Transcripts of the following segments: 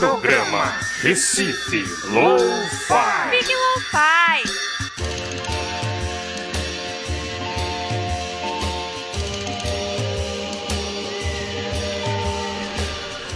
Programa Recife Lo-Fi. Big Lo-Fi.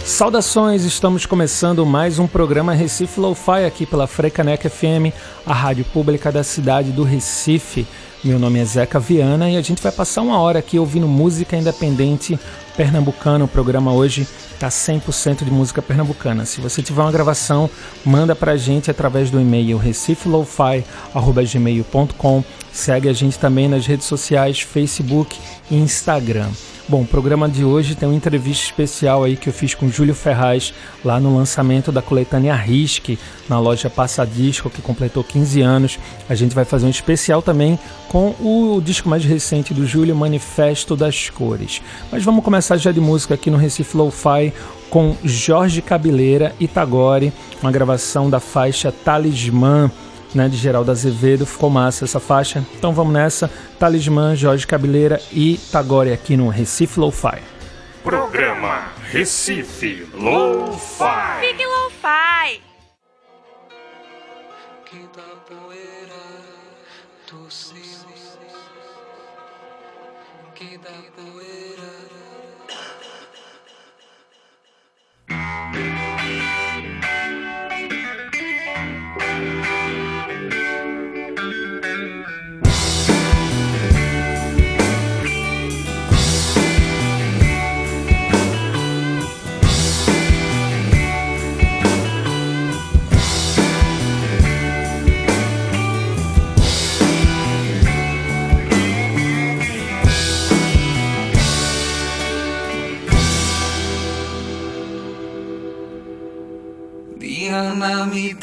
Saudações, estamos começando mais um programa Recife Lo-Fi aqui pela Frecanec FM, a rádio pública da cidade do Recife. Meu nome é Zeca Viana e a gente vai passar uma hora aqui ouvindo música independente pernambucana. O programa hoje tá 100% de música pernambucana. Se você tiver uma gravação, manda pra gente através do e-mail recifelofi@gmail.com. Segue a gente também nas redes sociais, Facebook e Instagram. Bom, o programa de hoje tem uma entrevista especial aí que eu fiz com Júlio Ferraz lá no lançamento da coletânea Risque na loja Passadisco, que completou 15 anos. A gente vai fazer um especial também com o disco mais recente do Júlio, Manifesto das Cores. Mas vamos começar já de música aqui no Recife Lo-Fi com Jorge Cabeleira e Tagore, uma gravação da faixa Talismã né, de Geraldo Azevedo. Ficou massa essa faixa. Então vamos nessa. Talismã, Jorge Cabeleira e Tagore aqui no Recife Lo-Fi. Programa Recife Lo-Fi. Big Lo-Fi.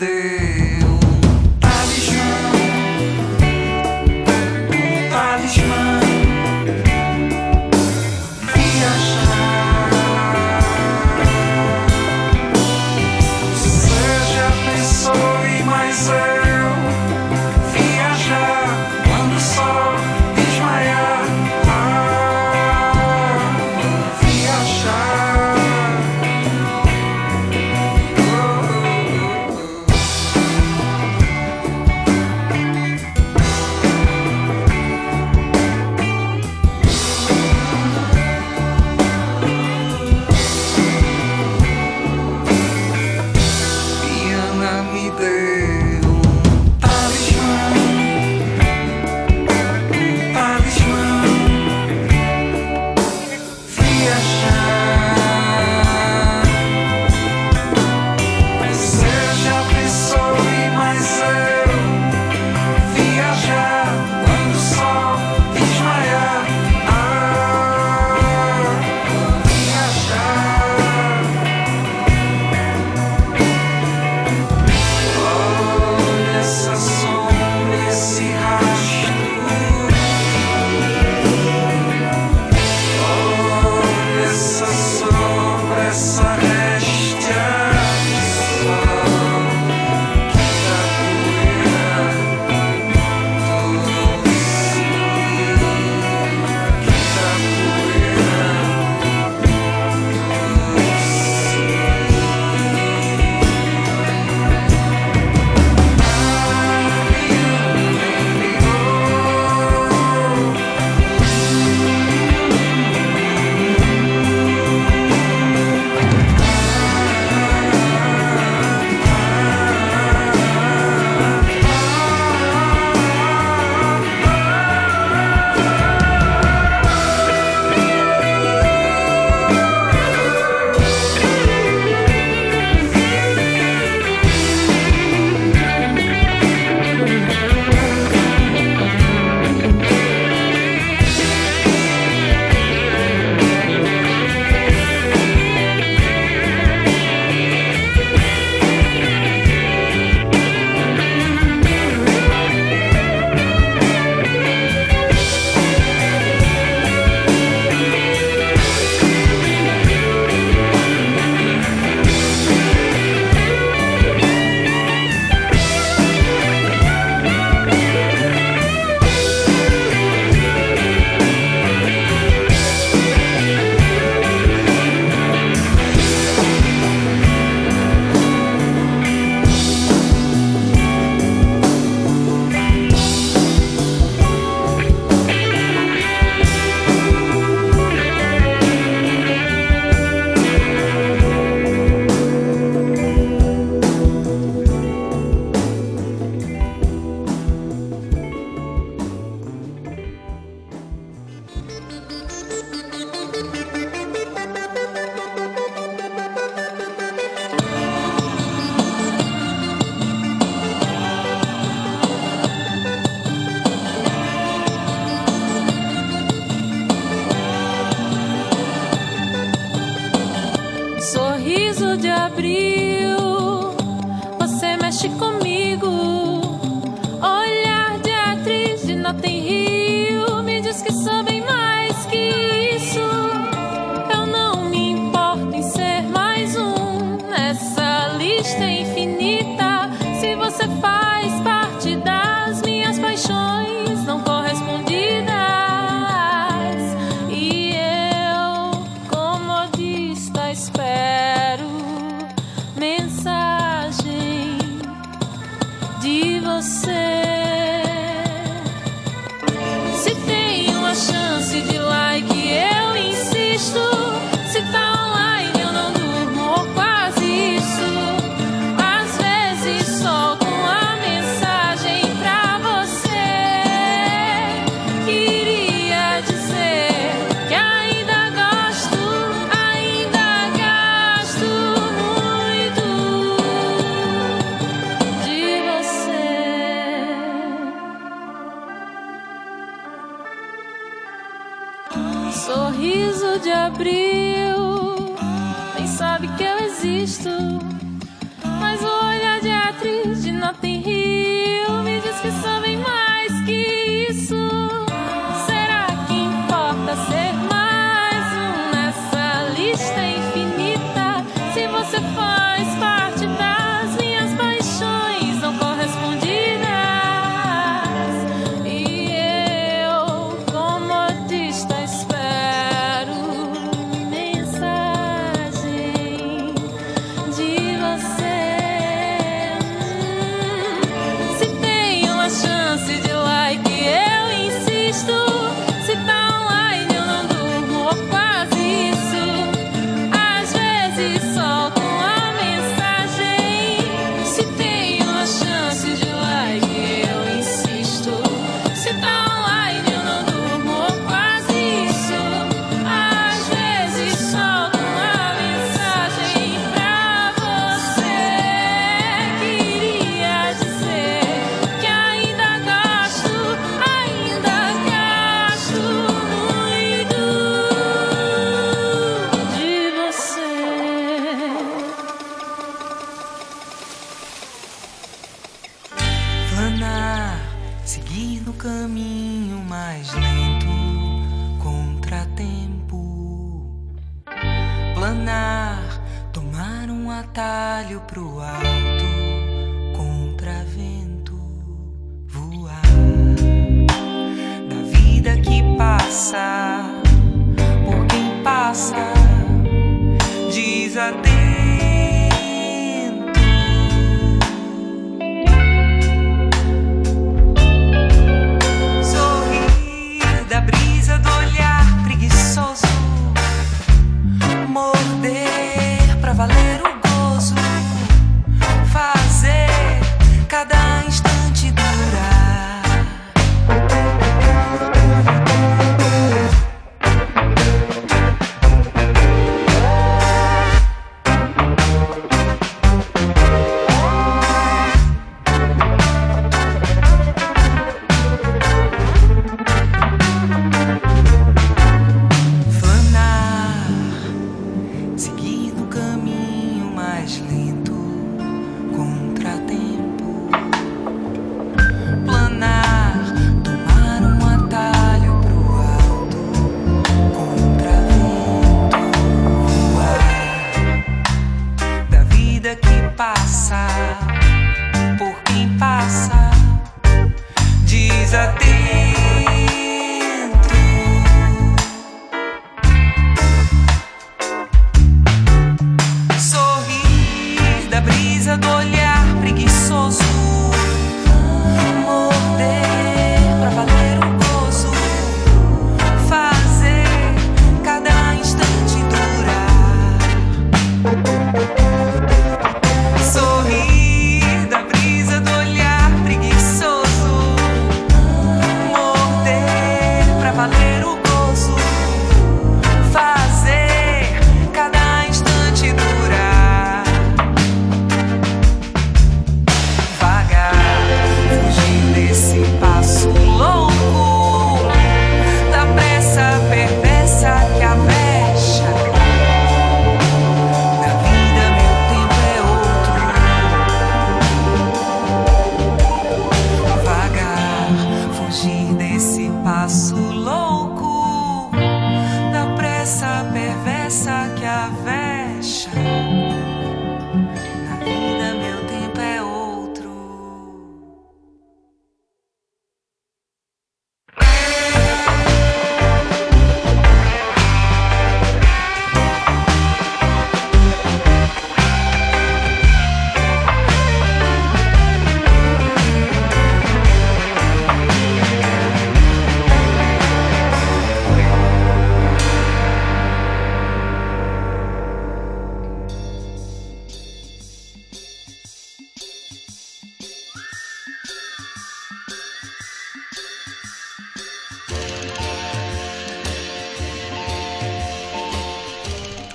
c'était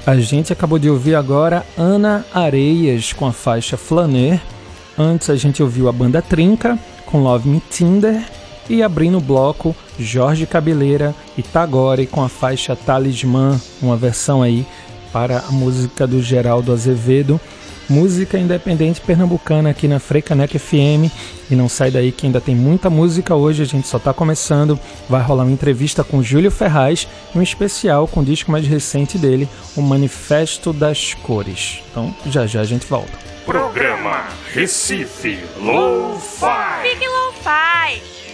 A gente acabou de ouvir agora Ana Areias com a faixa Flaner. Antes a gente ouviu a banda Trinca com Love Me Tinder. E abrindo o bloco, Jorge Cabeleira e Tagore com a faixa Talismã, uma versão aí para a música do Geraldo Azevedo música independente pernambucana aqui na Frecanec FM. E não sai daí que ainda tem muita música hoje, a gente só está começando. Vai rolar uma entrevista com Júlio Ferraz e um especial com o disco mais recente dele, O Manifesto das Cores. Então já já a gente volta. Programa Recife Low fi Fique Low fi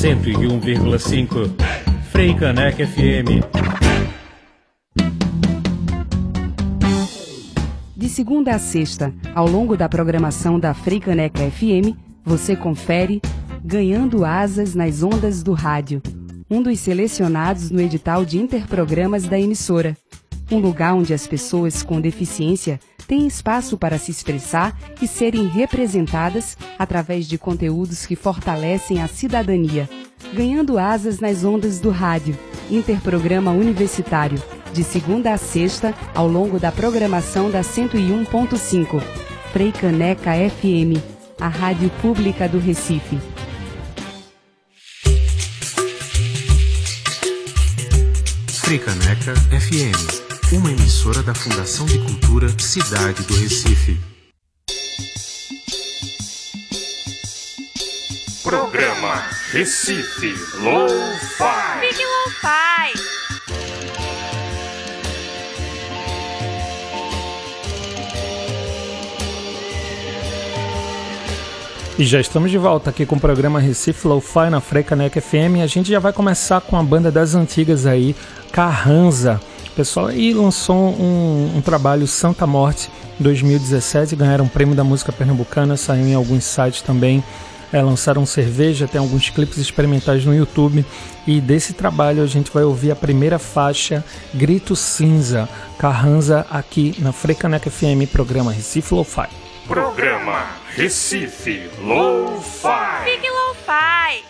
101,5 Frei Caneca FM. De segunda a sexta, ao longo da programação da Frei Caneca FM, você confere Ganhando Asas nas Ondas do Rádio, um dos selecionados no edital de interprogramas da emissora. Um lugar onde as pessoas com deficiência têm espaço para se expressar e serem representadas através de conteúdos que fortalecem a cidadania. Ganhando asas nas ondas do rádio, interprograma universitário, de segunda a sexta, ao longo da programação da 101.5. Frei Caneca FM, a rádio pública do Recife. Fricaneca FM, uma emissora da Fundação de Cultura Cidade do Recife. Programa Recife Low-Fi. Fique Lo-Fi. E já estamos de volta aqui com o programa Recife Lo-Fi na Freicaneca FM. E a gente já vai começar com a banda das antigas aí, Carranza. Pessoal aí lançou um, um trabalho Santa Morte 2017, ganharam o prêmio da música pernambucana, saiu em alguns sites também. É, lançaram cerveja, tem alguns clipes experimentais no YouTube. E desse trabalho a gente vai ouvir a primeira faixa, Grito Cinza, Carranza, aqui na Freicaneca FM, programa Recife Lo-Fi. Programa Recife Low-Fi. Fique Lo-Fi.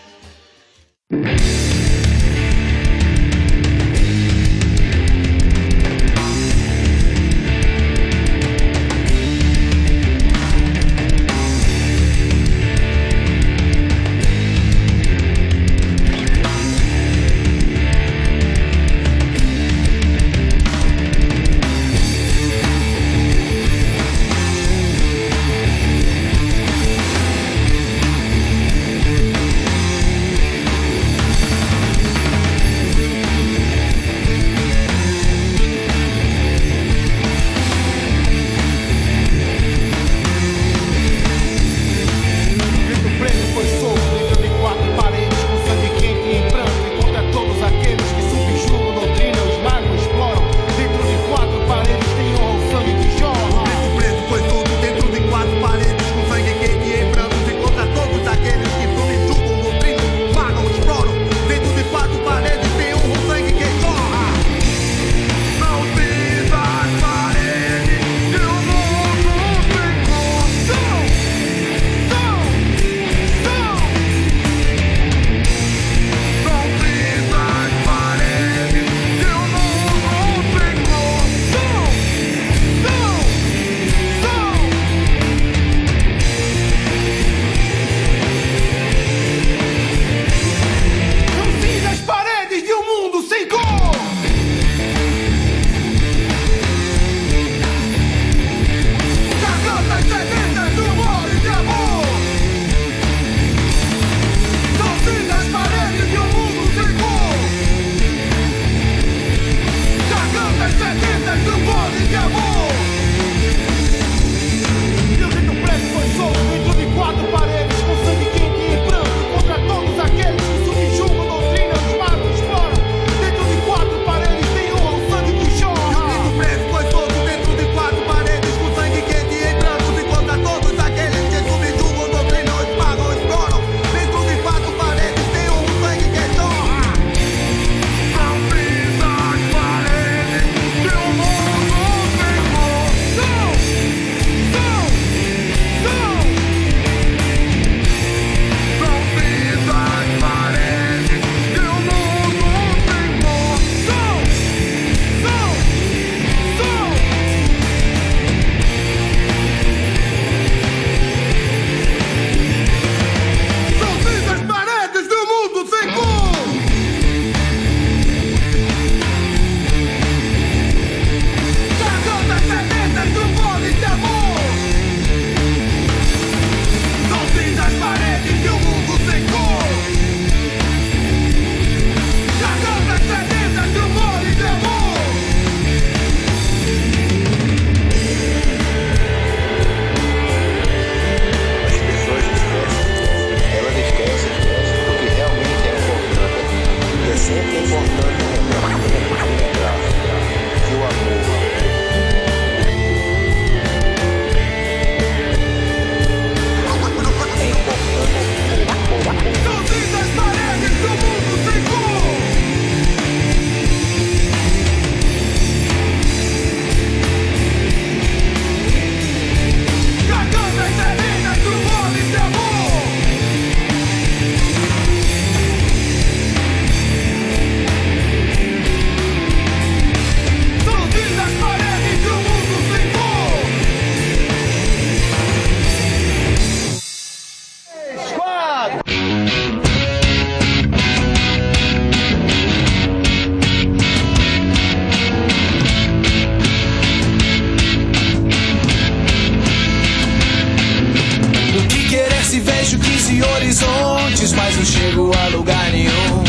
Horizontes, mas não chego a lugar nenhum.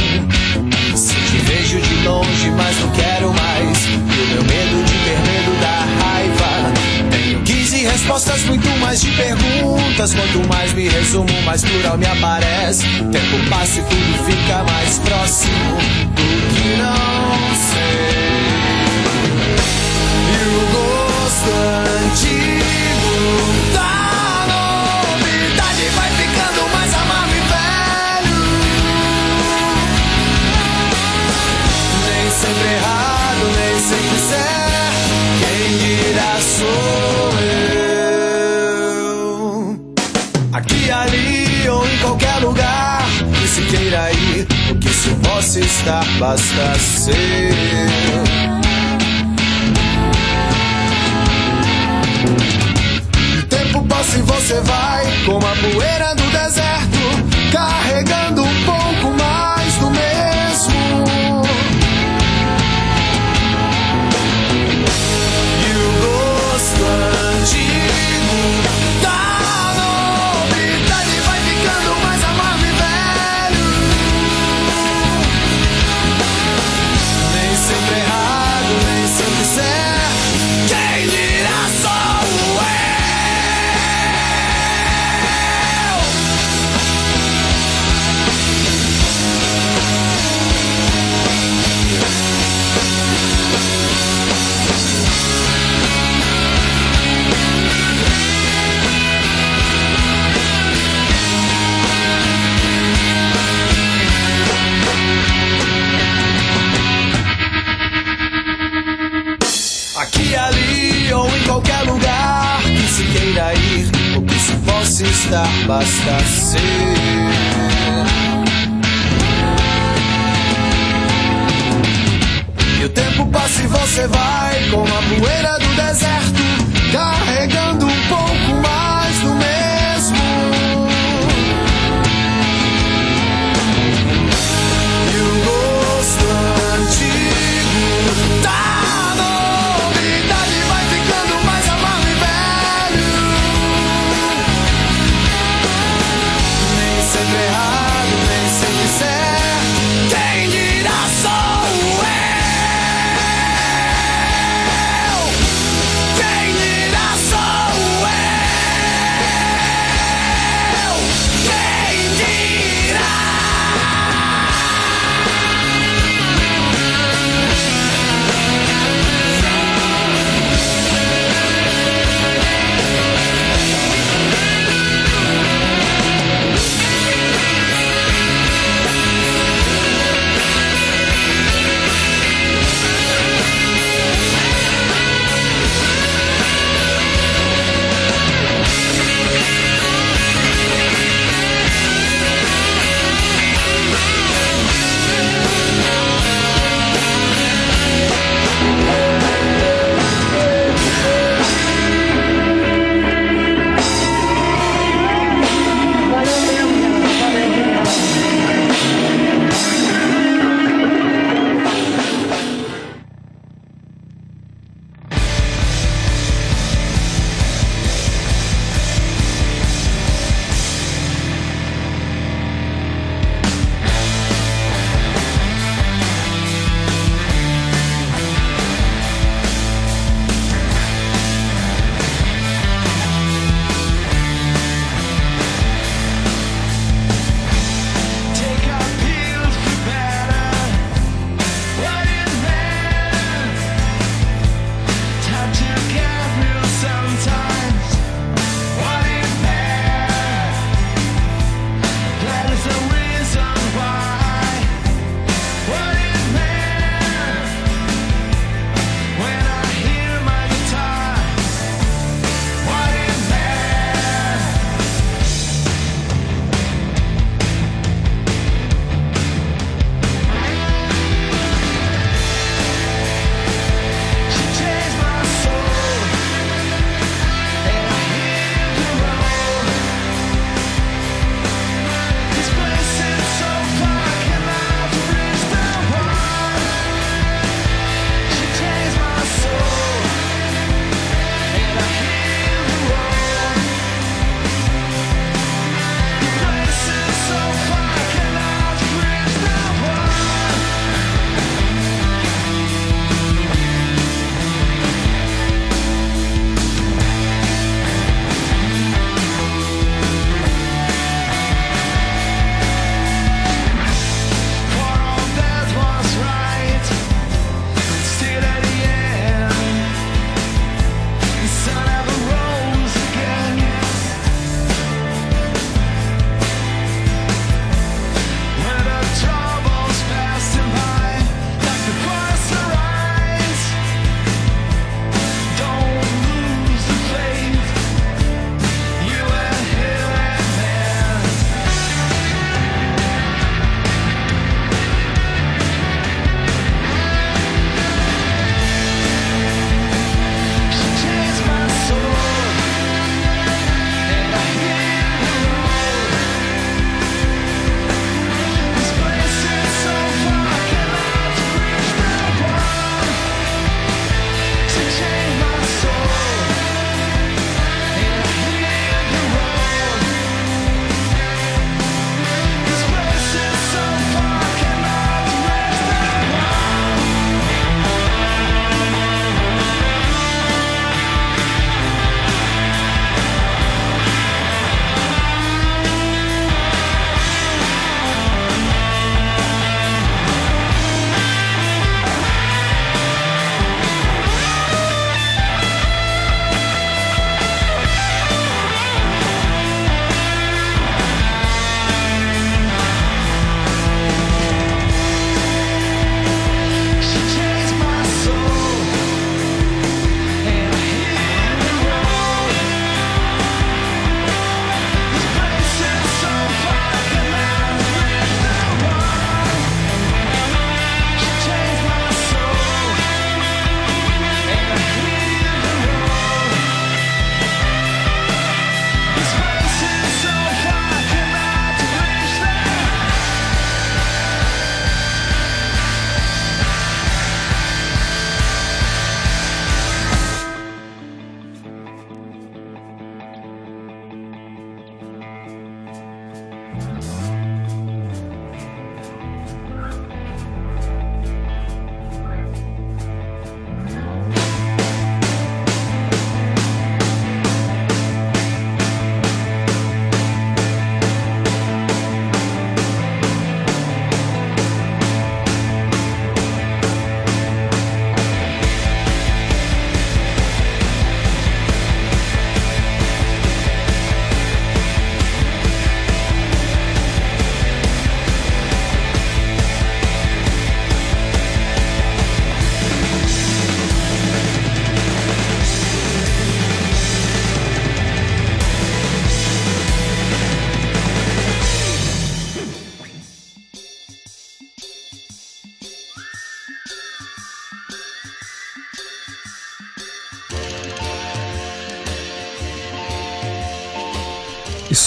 Se te vejo de longe, mas não quero mais. E o meu medo de ter medo da raiva. Tenho 15 respostas, muito mais de perguntas. Quanto mais me resumo, mais plural me aparece. Tempo passa e tudo fica mais próximo do que não sei. E o gosto ali ou em qualquer lugar que se queira ir, o que se possa estar, basta ser. Tempo passa e você vai como a poeira do deserto, carregando estar, basta ser. E o tempo passa e você vai como a poeira do deserto, carregando um pouco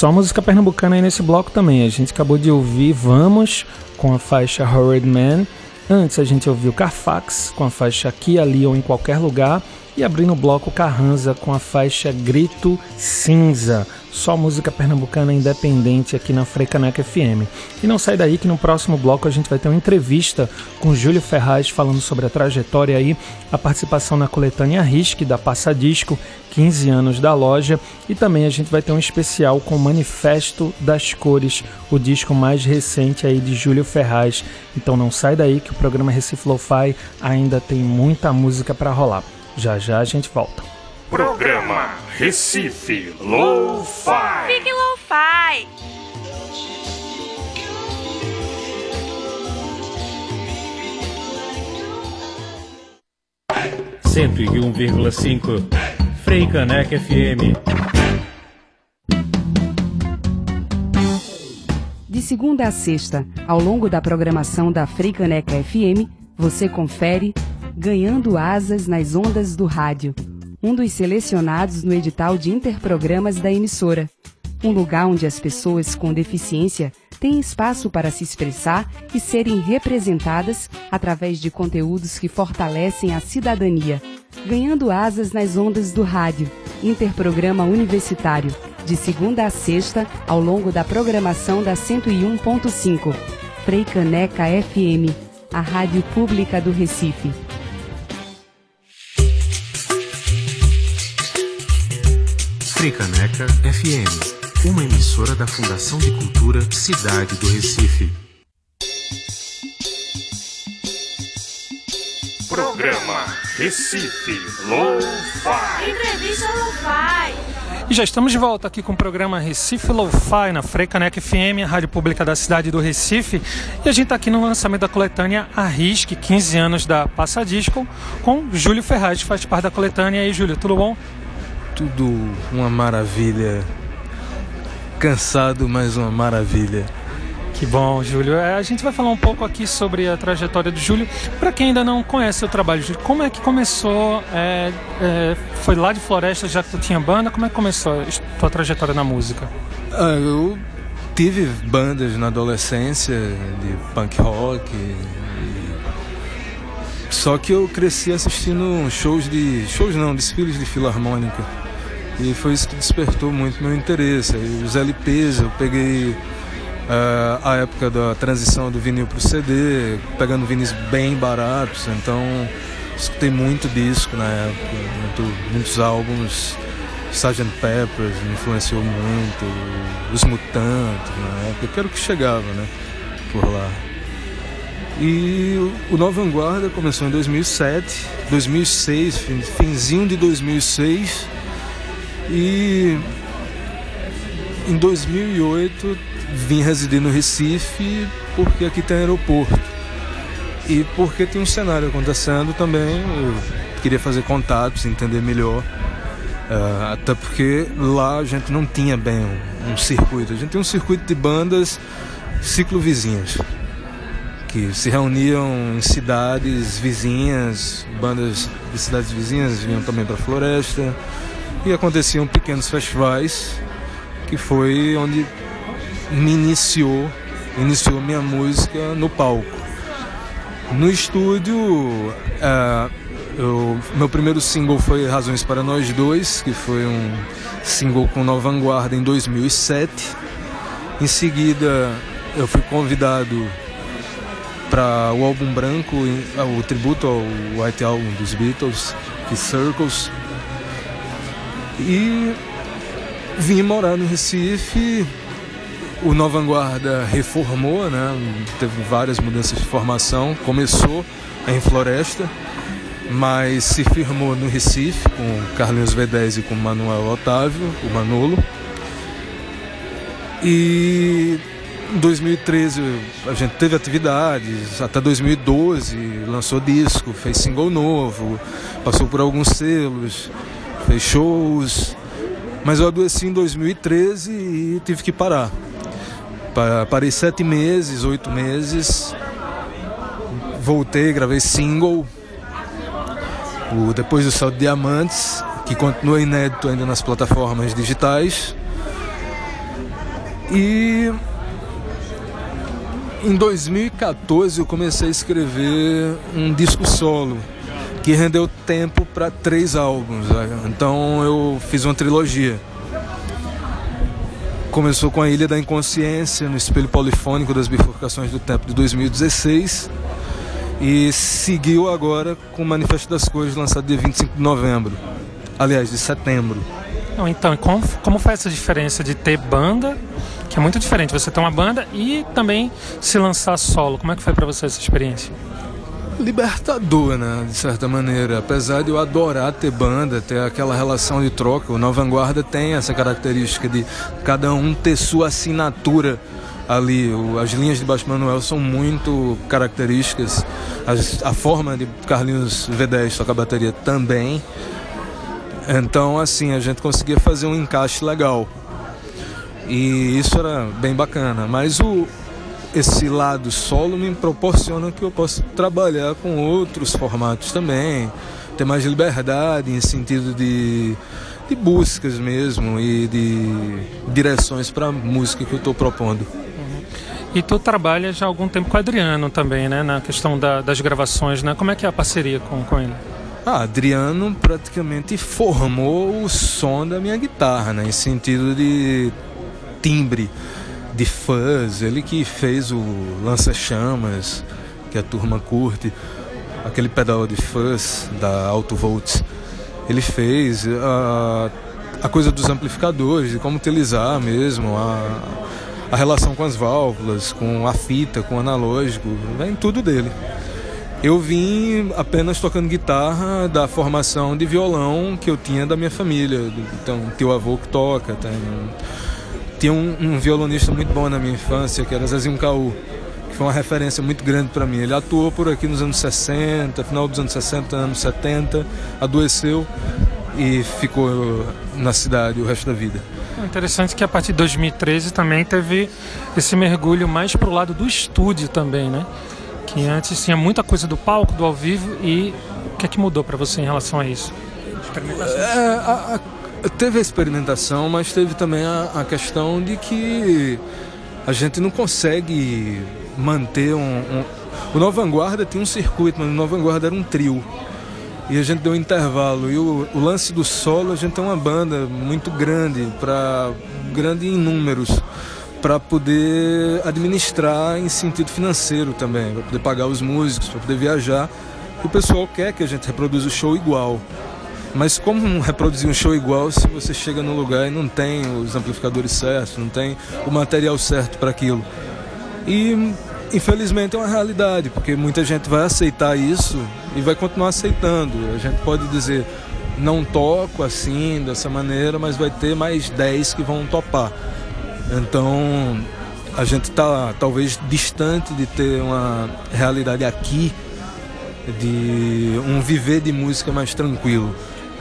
só música pernambucana aí nesse bloco também. A gente acabou de ouvir Vamos com a faixa Horrid Man. Antes a gente ouviu Carfax com a faixa Aqui, Ali ou em Qualquer Lugar. E abrindo o bloco Carranza com a faixa Grito Cinza. Só música pernambucana independente aqui na Freicaneca FM. E não sai daí que no próximo bloco a gente vai ter uma entrevista com Júlio Ferraz falando sobre a trajetória aí, a participação na coletânea Risque da Passadisco, 15 anos da loja, e também a gente vai ter um especial com o Manifesto das Cores, o disco mais recente aí de Júlio Ferraz. Então não sai daí que o programa Recife Lo-Fi ainda tem muita música para rolar. Já já a gente volta. Programa Recife Lo-Fi. Fique Lo-Fi. Cento e um vírgula cinco Frei Caneca FM. De segunda a sexta, ao longo da programação da Freicaneca FM, você confere Ganhando Asas nas Ondas do Rádio, um dos selecionados no edital de interprogramas da emissora. Um lugar onde as pessoas com deficiência têm espaço para se expressar e serem representadas através de conteúdos que fortalecem a cidadania. Ganhando Asas nas Ondas do Rádio, interprograma universitário, de segunda a sexta, ao longo da programação da 101.5. Freicaneca FM, a rádio pública do Recife. Freicaneca FM, uma emissora da Fundação de Cultura Cidade do Recife. Programa Recife Lo-Fi. Entrevista Lo-Fi. E já estamos de volta aqui com o programa Recife Lo-Fi na Freicaneca FM, a rádio pública da cidade do Recife. E a gente está aqui no lançamento da coletânea Arrisque, 15 anos da Passadisco, com Júlio Ferraz, que faz parte da coletânea. E aí, Júlio, tudo bom? Tudo uma maravilha. Cansado, mas uma maravilha. Que bom, Júlio. É, a gente vai falar um pouco aqui sobre a trajetória do Júlio. Para quem ainda não conhece o trabalho, Júlio, como é que começou? É, é, foi lá de Floresta já que tu tinha banda? Como é que começou a tua trajetória na música? Ah, eu tive bandas na adolescência de punk rock. e- Só que eu cresci assistindo shows de. shows não, desfiles de filarmônica. E foi isso que despertou muito meu interesse. Aí os LPs, eu peguei ah, a época da transição do vinil pro CD, pegando vinis bem baratos, então escutei muito disco na época, muito- muitos álbuns. Sgt. Peppers me influenciou muito, os Mutantes na época, que era o que chegava, né, por lá. E o Nova Vanguarda começou em 2007, 2006, fin- finzinho de 2006. E em 2008 vim residir no Recife porque aqui tem aeroporto. E porque tem um cenário acontecendo também, eu queria fazer contatos, entender melhor. Ah, até porque lá a gente não tinha bem um, um circuito. A gente tem um circuito de bandas ciclovizinhas que se reuniam em cidades vizinhas, bandas de cidades vizinhas vinham também para a floresta e aconteciam pequenos festivais que foi onde me iniciou, iniciou minha música no palco. No estúdio, ah, eu- meu primeiro single foi Razões para Nós Dois, que foi um single com Nova Vanguarda em 2007. Em seguida, eu fui convidado para o álbum branco, o tributo ao White Album dos Beatles, que Circles. E vim morar no Recife. O Nova Vanguarda reformou, né? Teve várias mudanças de formação. Começou em Floresta, mas se firmou no Recife com Carlinhos V10 e com Manuel Otávio, o Manolo. E em 2013 a gente teve atividades, até 2012 lançou disco, fez single novo, passou por alguns selos, fez shows. Mas eu adoeci em 2013 e tive que parar. Pa- Parei sete meses, oito meses. Voltei, gravei single. O Depois do de Diamantes, que continua inédito ainda nas plataformas digitais. E em 2014 eu comecei a escrever um disco solo que rendeu tempo para três álbuns. Né? Então eu fiz uma trilogia. Começou com a Ilha da Inconsciência, no espelho polifônico das bifurcações do tempo de 2016 e seguiu agora com o Manifesto das Cores, lançado dia 25 de novembro. Aliás, de setembro. Então, como, como foi essa diferença de ter banda, que é muito diferente, você ter uma banda e também se lançar solo? Como é que foi para você essa experiência? Libertador, né, de certa maneira. Apesar de eu adorar ter banda, ter aquela relação de troca, o Nova Vanguarda tem essa característica de cada um ter sua assinatura ali. As linhas de Baixo Manuel são muito características. a forma de Carlinhos V10 tocar bateria também. Então, assim, a gente conseguia fazer um encaixe legal. E isso era bem bacana. Mas o, esse lado solo me proporciona que eu possa trabalhar com outros formatos também, ter mais liberdade em sentido de, de buscas mesmo e de direções para a música que eu estou propondo. E tu trabalha já há algum tempo com o Adriano também, né? Na questão da, das gravações, né? Como é que é a parceria com, com ele? Ah, Adriano praticamente formou o som da minha guitarra, né? Em sentido de timbre, de fuzz. Ele que fez o lança-chamas, que a turma curte. Aquele pedal de fuzz da Alto Volts. Ele fez a, a coisa dos amplificadores, de como utilizar mesmo, a, a relação com as válvulas, com a fita, com o analógico, vem tudo dele. Eu vim apenas tocando guitarra da formação de violão que eu tinha da minha família. Então, teu avô que toca, tem... tinha um, um violonista muito bom na minha infância, que era Zezinho Caú, que foi uma referência muito grande para mim. Ele atuou por aqui nos anos 60, final dos anos 60, anos 70, adoeceu e ficou na cidade o resto da vida. Interessante que a partir de 2013 também teve esse mergulho mais pro lado do estúdio também, né? Que antes tinha muita coisa do palco, do ao vivo e o que é que mudou para você em relação a isso? É, a, a, teve a experimentação, mas teve também a, a, questão de que a gente não consegue manter um, um... O Nova Vanguarda tinha um circuito, mas o Nova Vanguarda era um trio e a gente deu um intervalo. E o, o, lance do solo, a gente tem uma banda muito grande, para grande em números, para poder administrar em sentido financeiro também, para poder pagar os músicos, para poder viajar. O pessoal quer que a gente reproduza o show igual. Mas como reproduzir um show igual se você chega no lugar e não tem os amplificadores certos, não tem o material certo para aquilo? E infelizmente é uma realidade, porque muita gente vai aceitar isso e vai continuar aceitando. A gente pode dizer, não toco assim, dessa maneira, mas vai ter mais 10 que vão topar. Então, a gente está talvez distante de ter uma realidade aqui, de um viver de música mais tranquilo.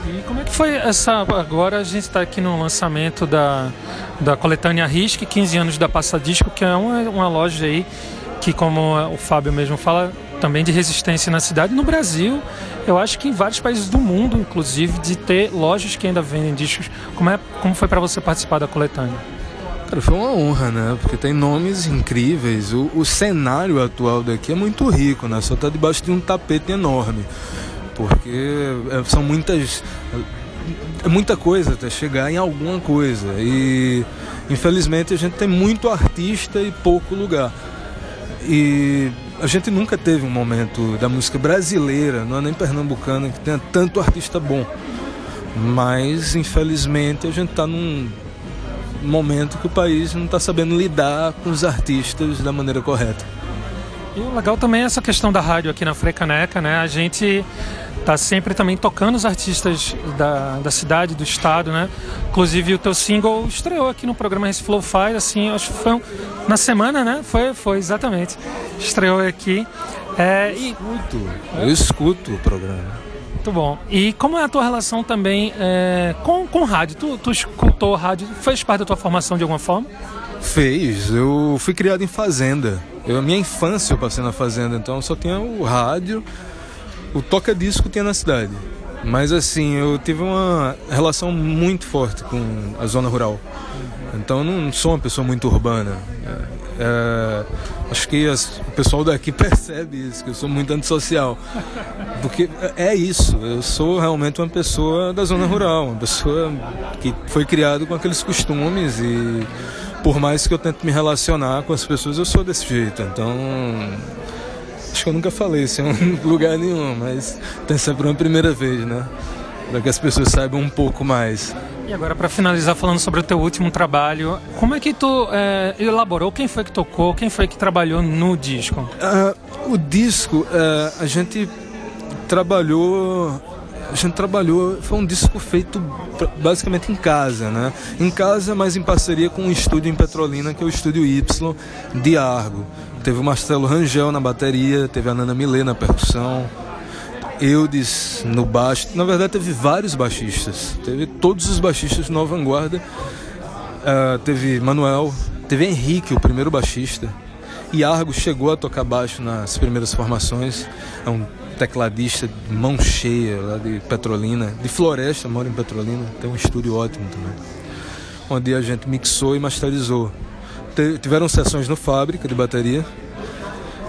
E como é que foi essa. Agora a gente está aqui no lançamento da, da coletânea Risk, 15 anos da Passadisco, que é uma, uma loja aí que, como o Fábio mesmo fala, também de resistência na cidade. No Brasil, eu acho que em vários países do mundo, inclusive, de ter lojas que ainda vendem discos. Como, é, como foi para você participar da coletânea? Cara, foi uma honra, né? Porque tem nomes incríveis. O, o cenário atual daqui é muito rico, né? Só tá debaixo de um tapete enorme. Porque é, são muitas. É muita coisa até chegar em alguma coisa. E infelizmente a gente tem muito artista e pouco lugar. E a gente nunca teve um momento da música brasileira, não é nem pernambucana, que tenha tanto artista bom. Mas, infelizmente, a gente está num momento que o país não está sabendo lidar com os artistas da maneira correta. E o legal também é essa questão da rádio aqui na Frecaneca, né? A gente tá sempre também tocando os artistas da, da cidade, do estado, né? Inclusive o teu single estreou aqui no programa Recife Flow Fi, assim, acho que foi um, na semana, né? Foi, foi, exatamente. Estreou aqui. É, eu escuto, e... eu escuto o programa. Muito bom. E como é a tua relação também é, com, com rádio? Tu, tu escutou rádio? Fez parte da tua formação de alguma forma? Fez. Eu fui criado em fazenda. Eu, minha infância eu passei na fazenda, então só tinha o rádio o toca-disco tinha na cidade. Mas assim, eu tive uma relação muito forte com a zona rural. Então não sou uma pessoa muito urbana. É, acho que as, o pessoal daqui percebe isso, que eu sou muito antissocial. Porque é isso, eu sou realmente uma pessoa da zona rural, uma pessoa que foi criada com aqueles costumes e por mais que eu tente me relacionar com as pessoas, eu sou desse jeito. Então, acho que eu nunca falei isso em lugar nenhum, mas tem sempre uma primeira vez, né? Para que as pessoas saibam um pouco mais. E agora, para finalizar, falando sobre o teu último trabalho, como é que tu é, elaborou? Quem foi que tocou? Quem foi que trabalhou no disco? Uh, o disco, uh, a gente trabalhou a gente trabalhou, foi um disco feito basicamente em casa, né? Em casa, mas em parceria com um estúdio em Petrolina, que é o Estúdio Y de Argo. Teve o Marcelo Rangel na bateria, teve a Nana Milê na percussão, Eudes no baixo. Na verdade, teve vários baixistas. Teve todos os baixistas no Vanguarda. Uh, teve Manuel, teve Henrique, o primeiro baixista. E chegou a tocar baixo nas primeiras formações. É um tecladista de mão cheia lá de Petrolina, de Floresta, mora em Petrolina. Tem um estúdio ótimo também. Onde a gente mixou e masterizou. Tiveram sessões no Fábrica de bateria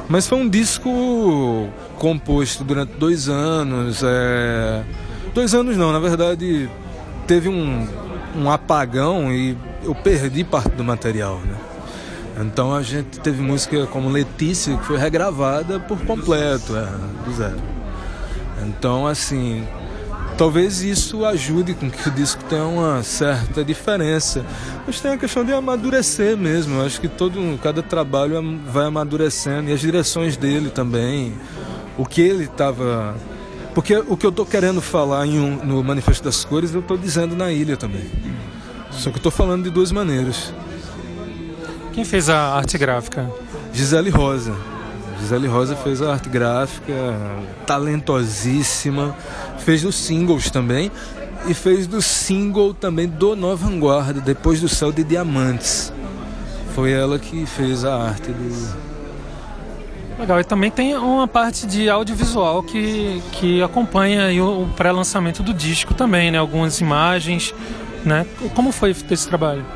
mas foi um disco composto durante dois anos. É... Dois anos não, na verdade teve um, um apagão e eu perdi parte do material, né? Então a gente teve música como Letícia que foi regravada por completo, é, do zero. Então assim, Talvez isso ajude com que o disco tenha uma certa diferença. Mas tem a questão de amadurecer mesmo. Eu acho que todo, cada trabalho vai amadurecendo e as direções dele também. O que ele estava. Porque o que eu estou querendo falar um, no Manifesto das Cores, eu estou dizendo na ilha também. Só que eu estou falando de duas maneiras. Quem fez a arte gráfica? Gisele Rosa. Gisele Rosa fez a arte gráfica, talentosíssima, fez os singles também e fez do single também do Nova Vanguarda, depois do Céu de Diamantes. Foi ela que fez a arte do. Legal, e também tem uma parte de audiovisual que, que acompanha o pré-lançamento do disco também, né? Algumas imagens, né? Como foi esse trabalho?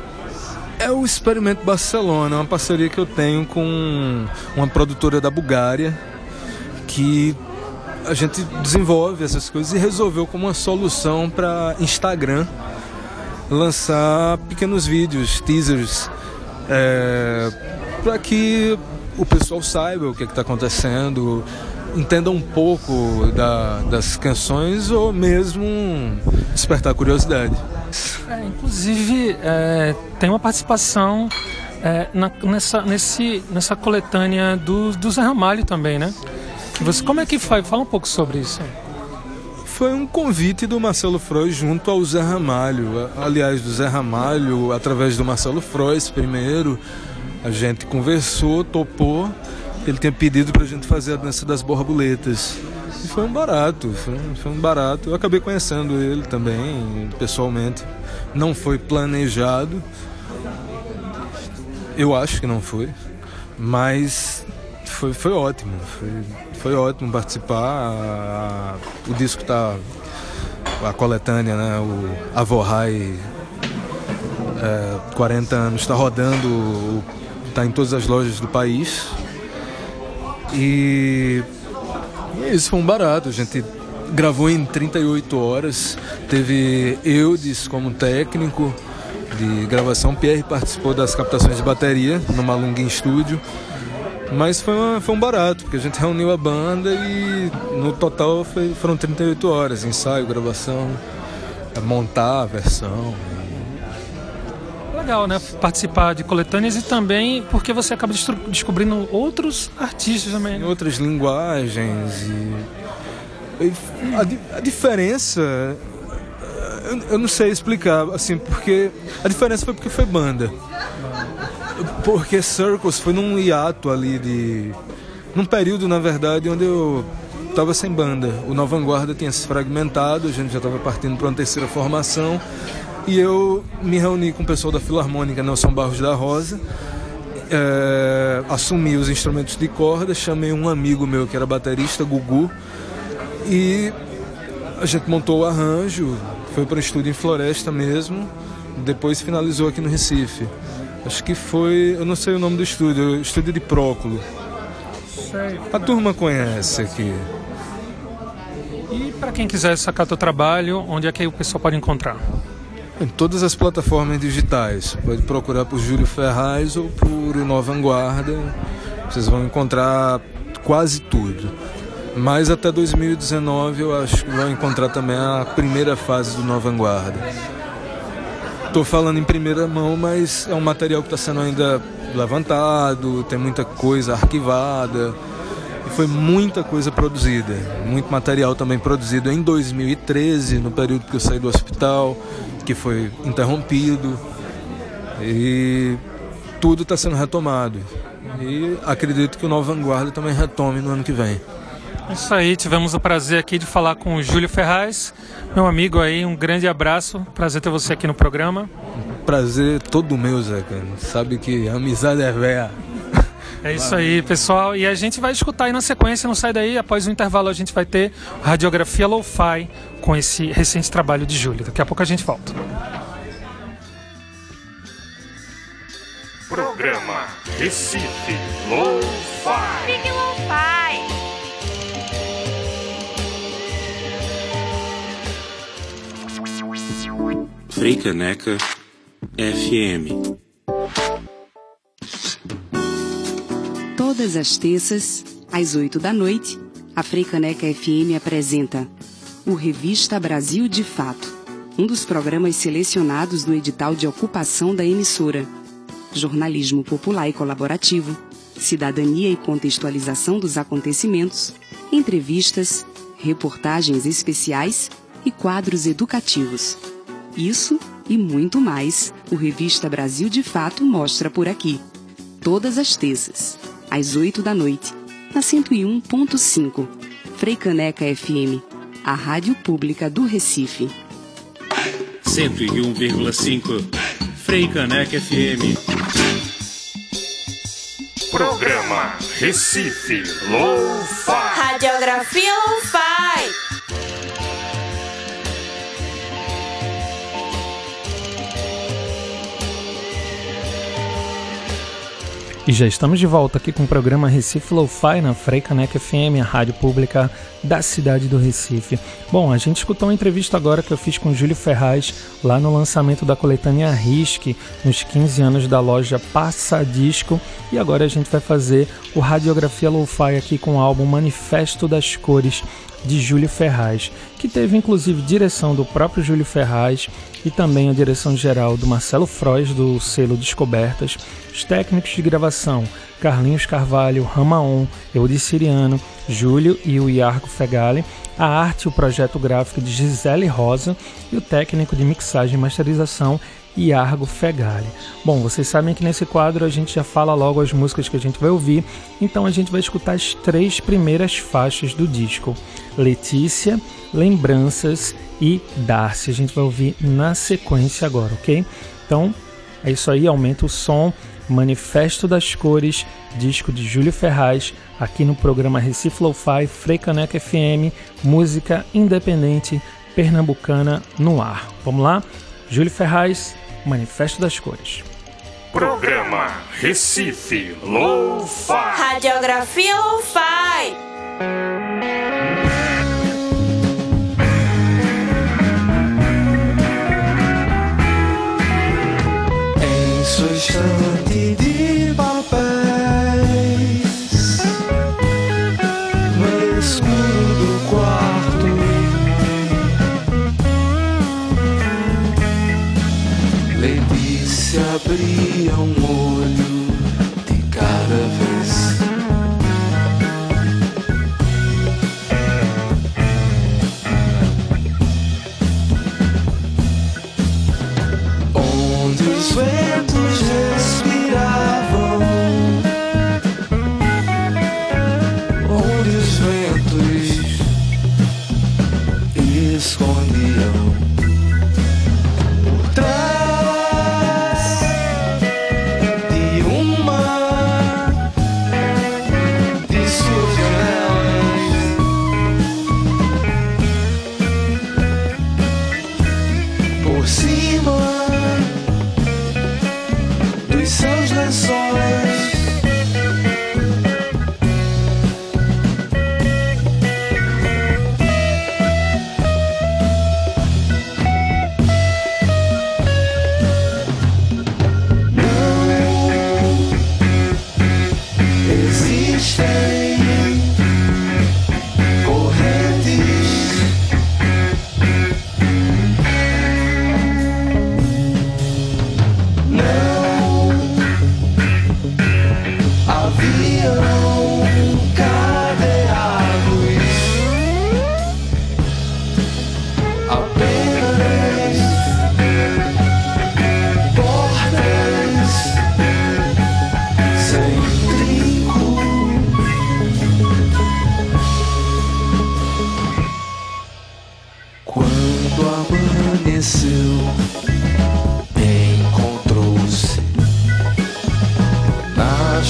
É o Experimento Barcelona, uma parceria que eu tenho com uma produtora da Bulgária que a gente desenvolve essas coisas e resolveu como uma solução para Instagram lançar pequenos vídeos, teasers, é, para que o pessoal saiba o que é está acontecendo, entenda um pouco da, das canções ou mesmo despertar curiosidade. É, inclusive, é, tem uma participação é, na, nessa, nesse, nessa coletânea do, do Zé Ramalho também, né? Você, como é que foi? Fala um pouco sobre isso. Foi um convite do Marcelo Frois junto ao Zé Ramalho. Aliás, do Zé Ramalho, através do Marcelo Frois primeiro. A gente conversou, topou. Ele tinha pedido para a gente fazer a dança das borboletas. E foi um barato, foi um, foi um barato. Eu acabei conhecendo ele também, pessoalmente. Não foi planejado. Eu acho que não foi. Mas foi, foi ótimo. Foi, foi ótimo participar. A, a, o disco tá. A coletânea, né? O Avorrai, é, 40 anos, está rodando, está em todas as lojas do país. E isso foi um barato. A gente gravou em 38 horas. Teve Eudes como técnico de gravação. Pierre participou das captações de bateria no Malunga em estúdio. Mas foi, uma, foi um barato, porque a gente reuniu a banda e no total foi, foram 38 horas, ensaio, gravação, montar a versão. Legal, né? Participar de coletâneas e também porque você acaba descobrindo outros artistas também. Né? Outras linguagens e, e a, a, diferença eu, eu não sei explicar, assim, porque a diferença foi porque foi banda. Porque Circles foi num hiato ali de. num período, na verdade, onde eu estava sem banda. O Nova Vanguarda tinha se fragmentado, a gente já estava partindo para uma terceira formação. E eu me reuni com o pessoal da Filarmônica Nelson Barros da Rosa, é, assumi os instrumentos de corda, chamei um amigo meu que era baterista, Gugu, e a gente montou o arranjo, foi para o estúdio em Floresta mesmo, depois finalizou aqui no Recife. Acho que foi, eu não sei o nome do estúdio, estúdio de Próculo. A turma conhece aqui. E para quem quiser sacar teu trabalho, onde é que o pessoal pode encontrar? Em todas as plataformas digitais. Pode procurar por Júlio Ferraz ou por Nova Vanguarda. Vocês vão encontrar quase tudo. Mas até 2019 eu acho que vão encontrar também a primeira fase do Nova Vanguarda. Estou falando em primeira mão, mas é um material que está sendo ainda levantado, tem muita coisa arquivada. E foi muita coisa produzida, muito material também produzido em 2013, no período que eu saí do hospital que foi interrompido e tudo está sendo retomado. E acredito que o Nova Vanguarda também retome no ano que vem. Isso aí, tivemos o prazer aqui de falar com o Júlio Ferraz, meu amigo aí, um grande abraço, prazer ter você aqui no programa. Prazer todo meu, Zé, sabe que amizade é véia. É isso aí, pessoal. E a gente vai escutar aí na sequência, não sai daí. Após o intervalo, a gente vai ter Radiografia Lo-Fi com esse recente trabalho de Júlio. Daqui a pouco a gente volta. Programa Recife Lo-Fi. Big Lo-Fi. Freicaneca FM. Todas as terças, às 8 da noite, a Freicaneca FM apresenta o Revista Brasil de Fato, um dos programas selecionados no edital de ocupação da emissora. Jornalismo popular e colaborativo, cidadania e contextualização dos acontecimentos, entrevistas, reportagens especiais e quadros educativos. Isso e muito mais o Revista Brasil de Fato mostra por aqui. Todas as terças, às 8 da noite, na 101.5, Freicaneca FM, a rádio pública do Recife. 101,5 Freicaneca FM. Programa Recife Lo-Fi. Radiografia Lo-Fi. E já estamos de volta aqui com o programa Recife Lo-Fi na Freicaneca FM, a rádio pública da cidade do Recife. Bom, a gente escutou uma entrevista agora que eu fiz com Júlio Ferraz lá no lançamento da coletânea Risque, nos 15 anos da loja Passa Disco. E agora a gente vai fazer o Radiografia Lo-Fi aqui com o álbum Manifesto das Cores de Júlio Ferraz, que teve inclusive direção do próprio Júlio Ferraz e também a direção geral do Marcelo Frois, do selo Descobertas, os técnicos de gravação Carlinhos Carvalho, Ramaon, Eudiciriano, Júlio e o Iargo Fegali, a arte e o projeto gráfico de Gisele Rosa e o técnico de mixagem e masterização Iargo Fegali. Bom, vocês sabem que nesse quadro a gente já fala logo as músicas que a gente vai ouvir, então a gente vai escutar as três primeiras faixas do disco: Letícia, Lembranças e Darcy. A gente vai ouvir na sequência agora, ok? Então é isso aí, aumenta o som. Manifesto das Cores, disco de Júlio Ferraz, aqui no programa Recife Lo-Fi, Freicaneca FM, música independente pernambucana no ar. Vamos lá? Júlio Ferraz, Manifesto das Cores. Programa Recife Lo-Fi. Radiografia Lo-Fi. Em sua estante de Letícia abria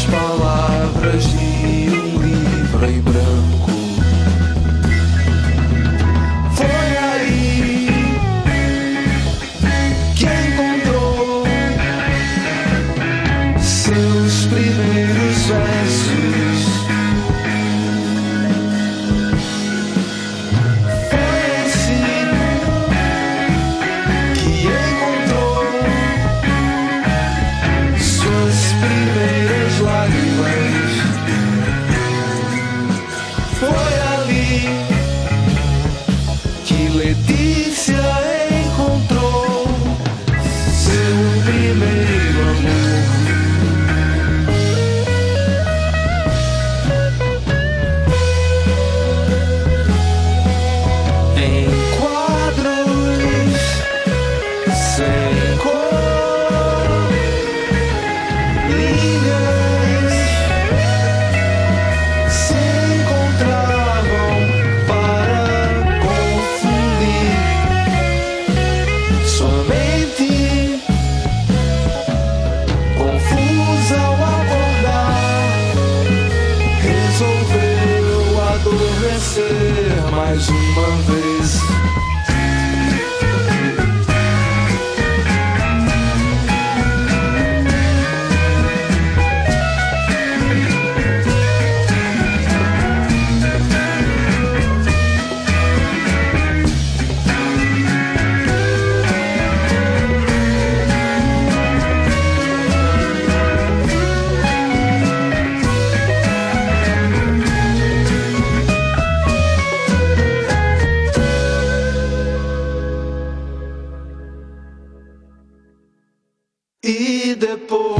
palavras de E depois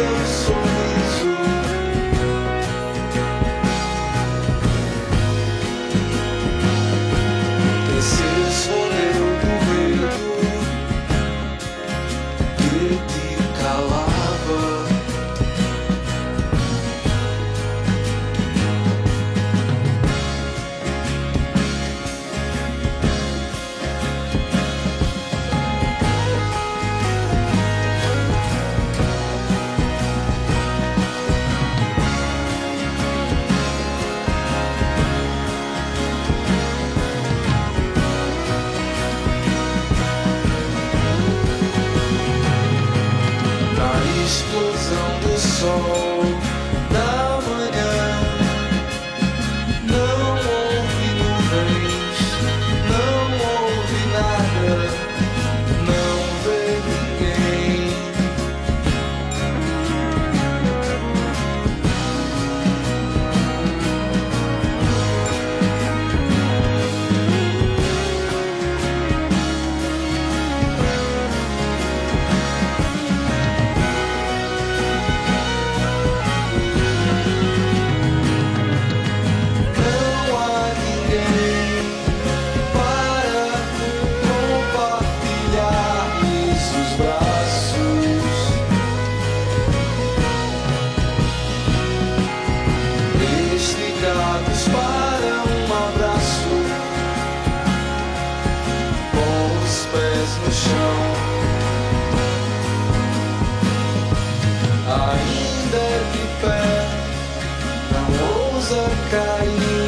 so, so casa cair.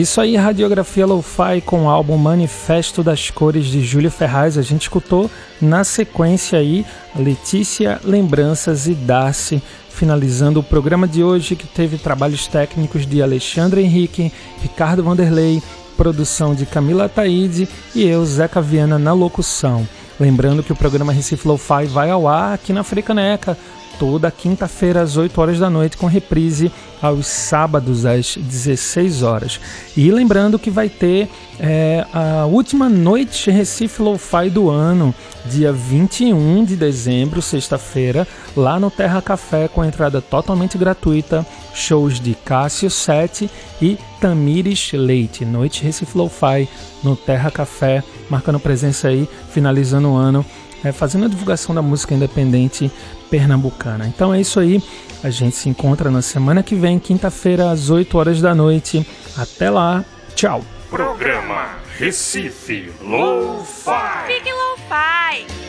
Isso aí, Radiografia Lo-Fi com o álbum Manifesto das Cores de Júlio Ferraz. A gente escutou na sequência aí Letícia, Lembranças e Darcy, finalizando o programa de hoje que teve trabalhos técnicos de Alexandre Henrique, Ricardo Vanderlei, produção de Camila Taide e eu, Zeca Viana, na locução. Lembrando que o programa Recife Lo-Fi vai ao ar aqui na Frecaneca toda quinta-feira às 8 horas da noite, com reprise aos sábados às 16 horas. E lembrando que vai ter é, a última noite Recife Lo-Fi do ano, dia 21 de dezembro, sexta-feira, lá no Terra Café, com entrada totalmente gratuita, shows de Cássio Sete e Tamires Leite. Noite Recife Lo-Fi no Terra Café, marcando presença aí, finalizando o ano é, fazendo a divulgação da música independente pernambucana. Então é isso aí. A gente se encontra na semana que vem, quinta-feira, às 8 horas da noite. Até lá. Tchau. Programa Recife Lo-Fi. Fique Lo-Fi.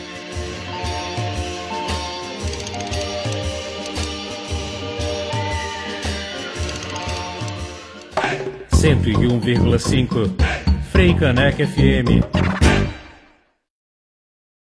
cento e um vírgula cinco Frei Caneca FM.